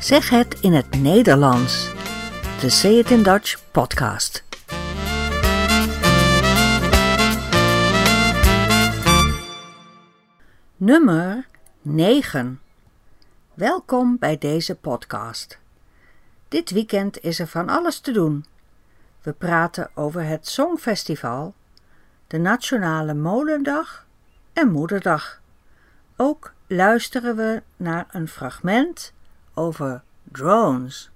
Zeg het in het Nederlands. De Say It in Dutch podcast. Nummer 9. Welkom bij deze podcast. Dit weekend is er van alles te doen. We praten over het Songfestival, de Nationale Molendag en Moederdag. Ook luisteren we naar een fragment over drones.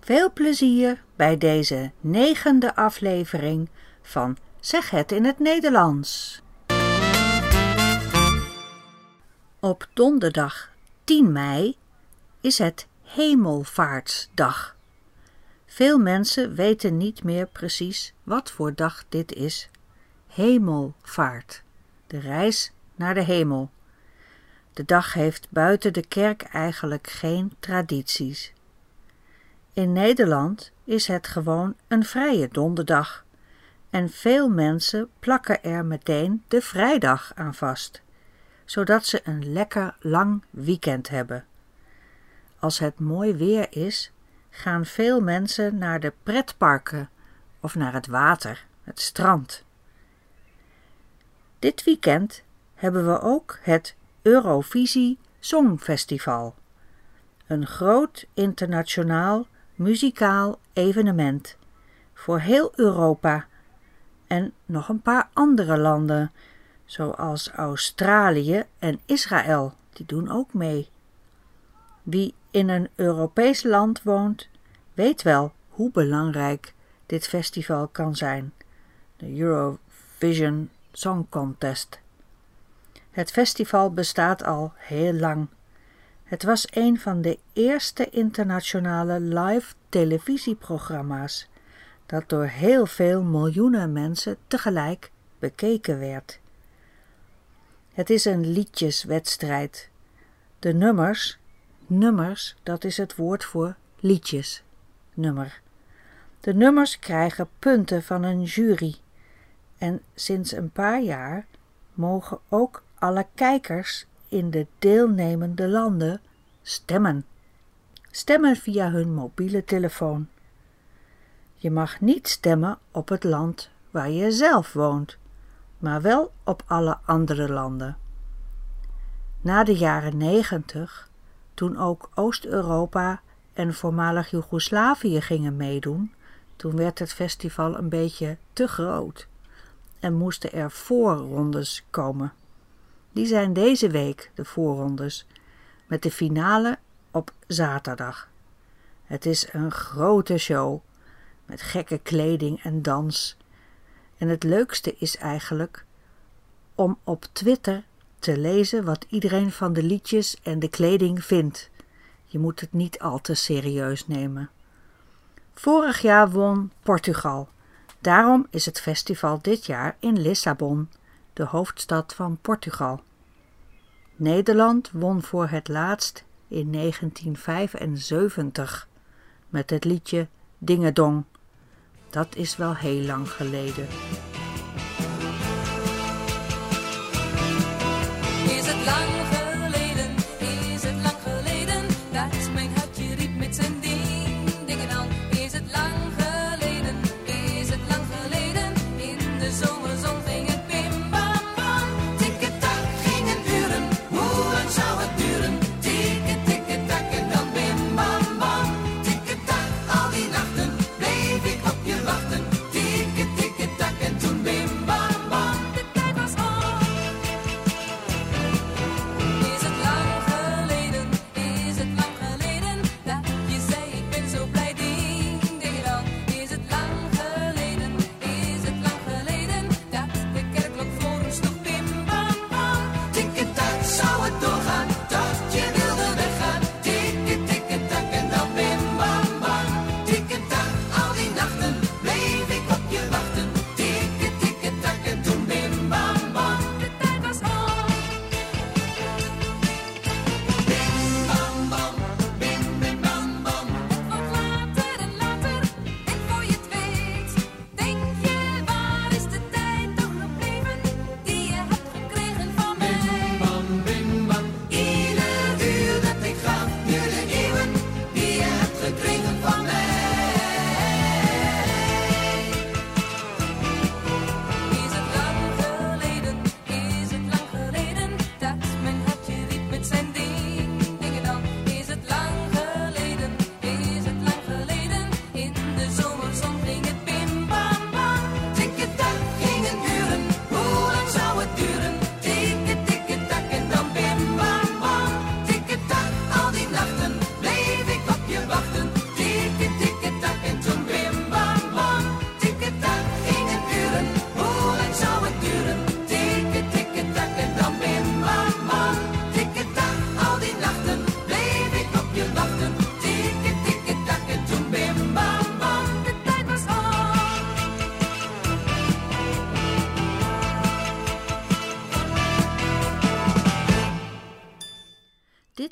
Veel plezier bij deze negende aflevering van Zeg het in het Nederlands. Op donderdag 10 mei is het Hemelvaartsdag. Veel mensen weten niet meer precies wat voor dag dit is. Hemelvaart, de reis naar de hemel. De dag heeft buiten de kerk eigenlijk geen tradities. In Nederland is het gewoon een vrije donderdag en veel mensen plakken er meteen de vrijdag aan vast, zodat ze een lekker lang weekend hebben. Als het mooi weer is, gaan veel mensen naar de pretparken of naar het water, het strand. Dit weekend hebben we ook het Eurovisie Songfestival. Een groot internationaal muzikaal evenement voor heel Europa en nog een paar andere landen, zoals Australië en Israël, die doen ook mee. Wie in een Europees land woont, weet wel hoe belangrijk dit festival kan zijn, de Eurovision Song Contest. Het festival bestaat al heel lang. Het was een van de eerste internationale live televisieprogramma's dat door heel veel miljoenen mensen tegelijk bekeken werd. Het is een liedjeswedstrijd. De nummers, nummers, dat is het woord voor liedjes, nummer. De nummers krijgen punten van een jury. En sinds een paar jaar mogen ook alle kijkers in de deelnemende landen stemmen. Stemmen via hun mobiele telefoon. Je mag niet stemmen op het land waar je zelf woont, maar wel op alle andere landen. Na de jaren negentig, toen ook Oost-Europa en voormalig Joegoslavië gingen meedoen, toen werd het festival een beetje te groot en moesten er voorrondes komen. Die zijn deze week de voorrondes, met de finale op zaterdag. Het is een grote show met gekke kleding en dans. En het leukste is eigenlijk om op Twitter te lezen wat iedereen van de liedjes en de kleding vindt. Je moet het niet al te serieus nemen. Vorig jaar won Portugal. Daarom is het festival dit jaar in Lissabon, de hoofdstad van Portugal. Nederland won voor het laatst in 1975 met het liedje Dingedong. Dat is wel heel lang geleden. Is het lang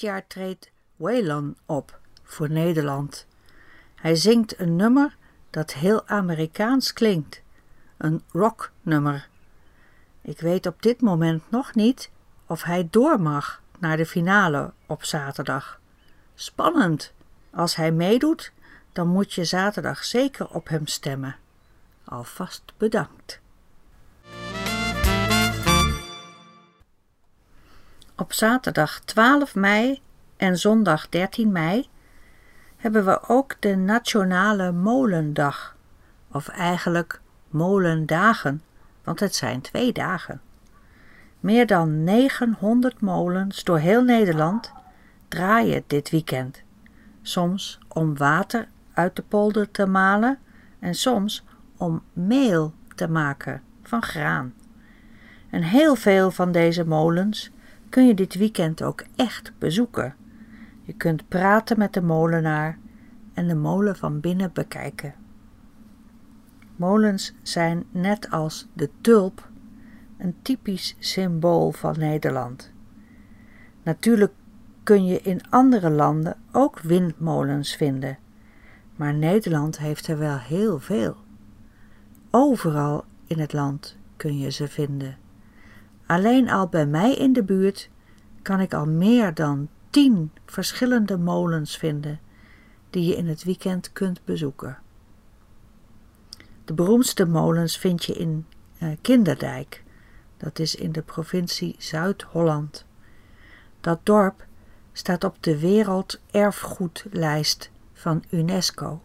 jaar treedt Waylon op voor Nederland. Hij zingt een nummer dat heel Amerikaans klinkt, een rocknummer. Ik weet op dit moment nog niet of hij door mag naar de finale op zaterdag. Spannend! Als hij meedoet, dan moet je zaterdag zeker op hem stemmen. Alvast bedankt. Op zaterdag 12 mei en zondag 13 mei hebben we ook de Nationale Molendag, of eigenlijk Molendagen, want het zijn twee dagen. Meer dan 900 molens door heel Nederland draaien dit weekend. Soms om water uit de polder te malen en soms om meel te maken van graan. En heel veel van deze molens kun je dit weekend ook echt bezoeken. Je kunt praten met de molenaar en de molen van binnen bekijken. Molens zijn net als de tulp een typisch symbool van Nederland. Natuurlijk kun je in andere landen ook windmolens vinden, maar Nederland heeft er wel heel veel. Overal in het land kun je ze vinden. Alleen al bij mij in de buurt kan ik al meer dan tien verschillende molens vinden die je in het weekend kunt bezoeken. De beroemdste molens vind je in uh, Kinderdijk, dat is in de provincie Zuid-Holland. Dat dorp staat op de werelderfgoedlijst van UNESCO.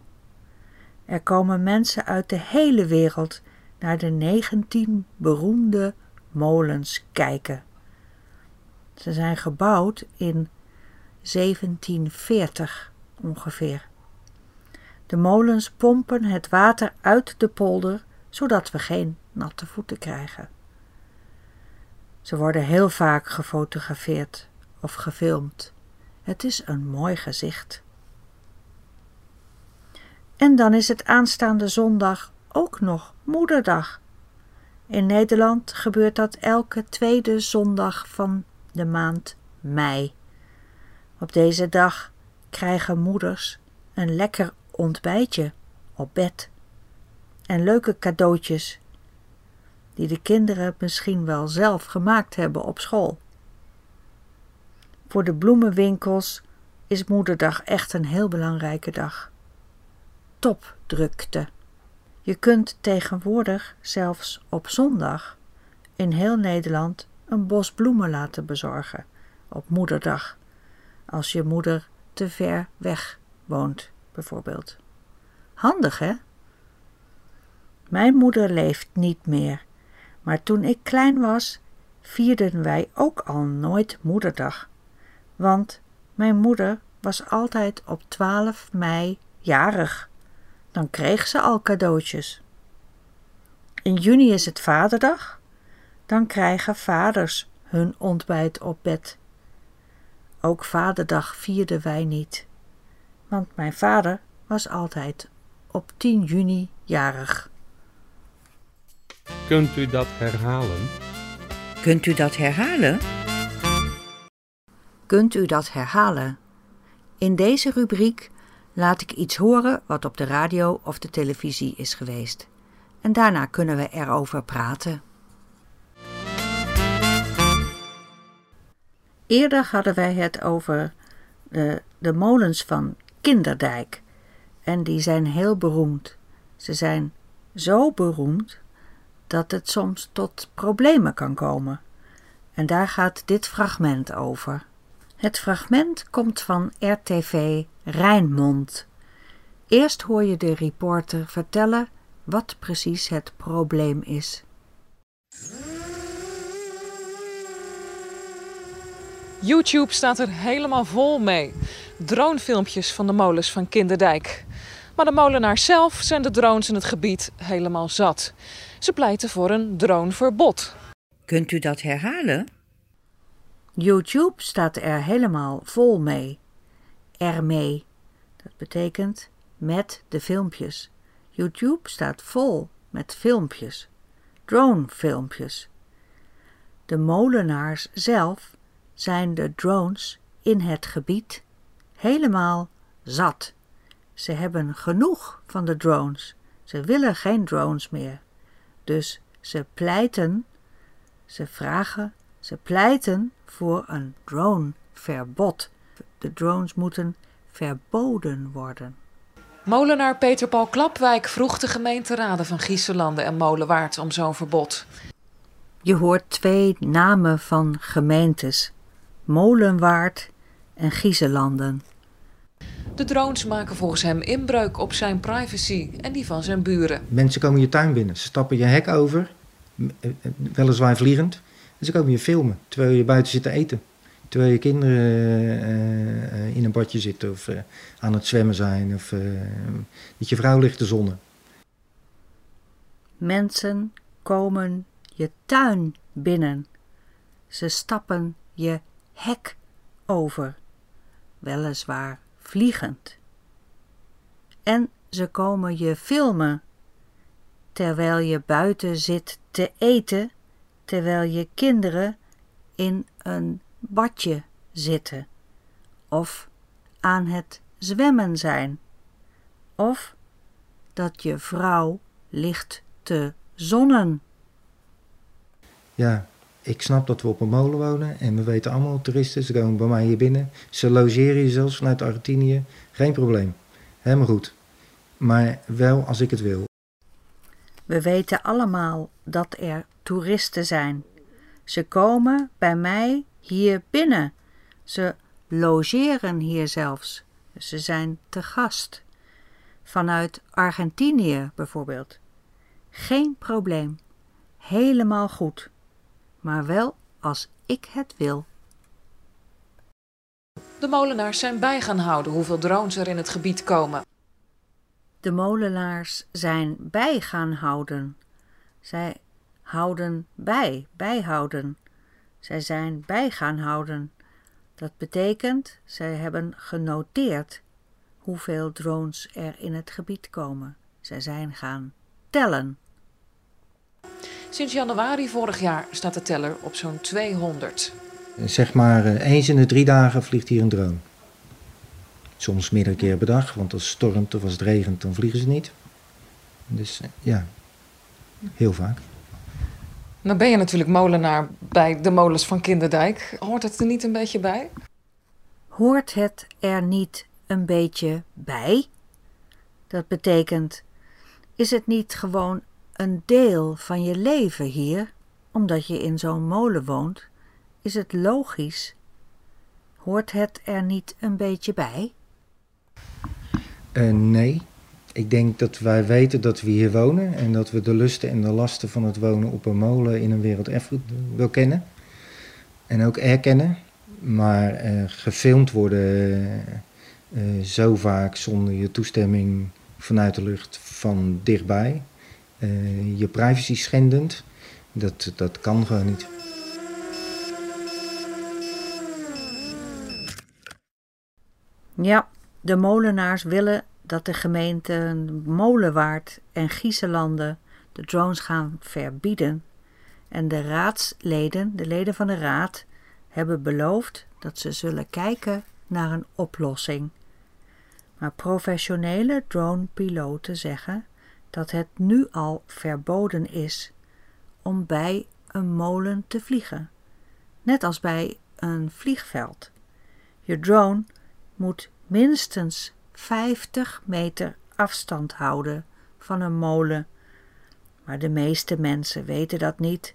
Er komen mensen uit de hele wereld naar de 19 beroemde molens kijken. Ze zijn gebouwd in 1740 ongeveer. De molens pompen het water uit de polder, zodat we geen natte voeten krijgen. Ze worden heel vaak gefotografeerd of gefilmd. Het is een mooi gezicht. En dan is het aanstaande zondag ook nog Moederdag. In Nederland gebeurt dat elke tweede zondag van de maand mei. Op deze dag krijgen moeders een lekker ontbijtje op bed en leuke cadeautjes die de kinderen misschien wel zelf gemaakt hebben op school. Voor de bloemenwinkels is Moederdag echt een heel belangrijke dag. Topdrukte. Je kunt tegenwoordig zelfs op zondag in heel Nederland een bos bloemen laten bezorgen op Moederdag, als je moeder te ver weg woont, bijvoorbeeld. Handig, hè? Mijn moeder leeft niet meer, maar toen ik klein was, vierden wij ook al nooit Moederdag, want mijn moeder was altijd op 12 mei jarig. Dan kreeg ze al cadeautjes. In juni is het Vaderdag. Dan krijgen vaders hun ontbijt op bed. Ook Vaderdag vierden wij niet, want mijn vader was altijd op 10 juni jarig. Kunt u dat herhalen? Kunt u dat herhalen? Kunt u dat herhalen? In deze rubriek laat ik iets horen wat op de radio of de televisie is geweest. En daarna kunnen we erover praten. Eerder hadden wij het over de, de molens van Kinderdijk. En die zijn heel beroemd. Ze zijn zo beroemd dat het soms tot problemen kan komen. En daar gaat dit fragment over. Het fragment komt van RTV Rijnmond. Eerst hoor je de reporter vertellen wat precies het probleem is. YouTube staat er helemaal vol mee. Dronefilmpjes van de molens van Kinderdijk. Maar de molenaars zelf zijn de drones in het gebied helemaal zat. Ze pleiten voor een droneverbod. Kunt u dat herhalen? YouTube staat er helemaal vol mee. Ermee. Dat betekent met de filmpjes. YouTube staat vol met filmpjes. Dronefilmpjes. De molenaars zelf zijn de drones in het gebied helemaal zat. Ze hebben genoeg van de drones. Ze willen geen drones meer. Dus ze pleiten, ze vragen, ze pleiten voor een droneverbod. De drones moeten verboden worden. Molenaar Peter Paul Klapwijk vroeg de gemeenteraden van Gieselanden en Molenwaard om zo'n verbod. Je hoort twee namen van gemeentes: Molenwaard en Gieselanden. De drones maken volgens hem inbreuk op zijn privacy en die van zijn buren. Mensen komen je tuin binnen, ze stappen je hek over, eh, eh, weliswaar vliegend. En ze komen je filmen terwijl je buiten zit te eten. Terwijl je kinderen eh, eh, in een badje zitten of eh, aan het zwemmen zijn of eh, dat je vrouw ligt te zonnen. Mensen komen je tuin binnen. Ze stappen je hek over, weliswaar vliegend. En ze komen je filmen terwijl je buiten zit te eten, terwijl je kinderen in een badje zitten of aan het zwemmen zijn of dat je vrouw ligt te zonnen. Ja, ik snap dat we op een molen wonen en we weten allemaal toeristen, ze komen bij mij hier binnen. Ze logeren je zelfs vanuit Argentinië, geen probleem. Helemaal goed. Maar wel als ik het wil. We weten allemaal dat er toeristen zijn. Ze komen bij mij hier binnen. Ze logeren hier zelfs. Ze zijn te gast. Vanuit Argentinië bijvoorbeeld. Geen probleem. Helemaal goed. Maar wel als ik het wil. De molenaars zijn bij gaan houden hoeveel drones er in het gebied komen. De molenaars zijn bij gaan houden. Zij houden bij, bijhouden. Zij zijn bij gaan houden. Dat betekent, zij hebben genoteerd hoeveel drones er in het gebied komen. Zij zijn gaan tellen. Sinds januari vorig jaar staat de teller op zo'n 200. Zeg maar eh, eens in de drie dagen vliegt hier een drone. Soms meerdere keren per dag, want als het stormt of als het regent, dan vliegen ze niet. Dus eh, ja, heel vaak. Nou ben je natuurlijk molenaar bij de molens van Kinderdijk. Hoort het er niet een beetje bij? Hoort het er niet een beetje bij? Dat betekent, is het niet gewoon een deel van je leven hier, omdat je in zo'n molen woont? Is het logisch? Hoort het er niet een beetje bij? Eh, nee, ik denk dat wij weten dat we hier wonen en dat we de lusten en de lasten van het wonen op een molen in een werelderfgoed wel kennen. En ook erkennen. Maar eh, gefilmd worden eh, zo vaak zonder je toestemming vanuit de lucht van dichtbij, eh, je privacy schendend, dat, dat kan gewoon niet. Ja, de molenaars willen dat de gemeenten Molenwaard en Gieselanden de drones gaan verbieden. En de raadsleden, de leden van de raad, hebben beloofd dat ze zullen kijken naar een oplossing. Maar professionele dronepiloten zeggen dat het nu al verboden is om bij een molen te vliegen, net als bij een vliegveld. Je drone moet minstens 50 meter afstand houden van een molen. Maar de meeste mensen weten dat niet,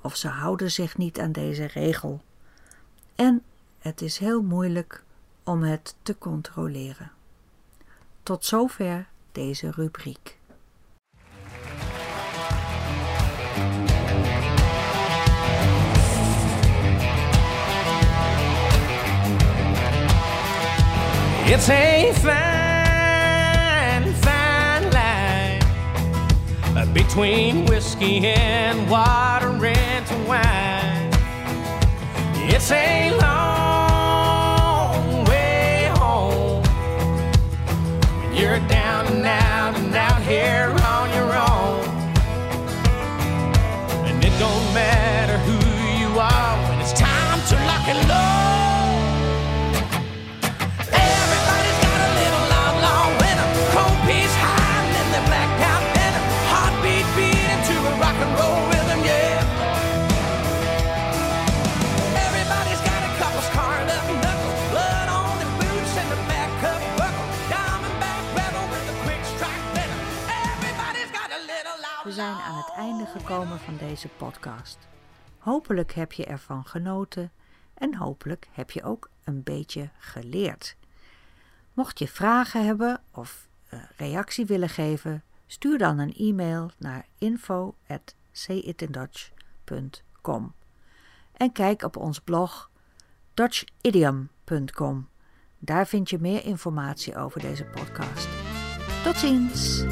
of ze houden zich niet aan deze regel. En het is heel moeilijk om het te controleren. Tot zover deze rubriek. It's a fine, fine line uh, between whiskey and water and wine. It's a long gekomen van deze podcast. Hopelijk heb je ervan genoten en hopelijk heb je ook een beetje geleerd. Mocht je vragen hebben of uh, reactie willen geven, stuur dan een e-mail naar info@sayitindutch.com en kijk op ons blog dutchidiom.com. Daar vind je meer informatie over deze podcast. Tot ziens!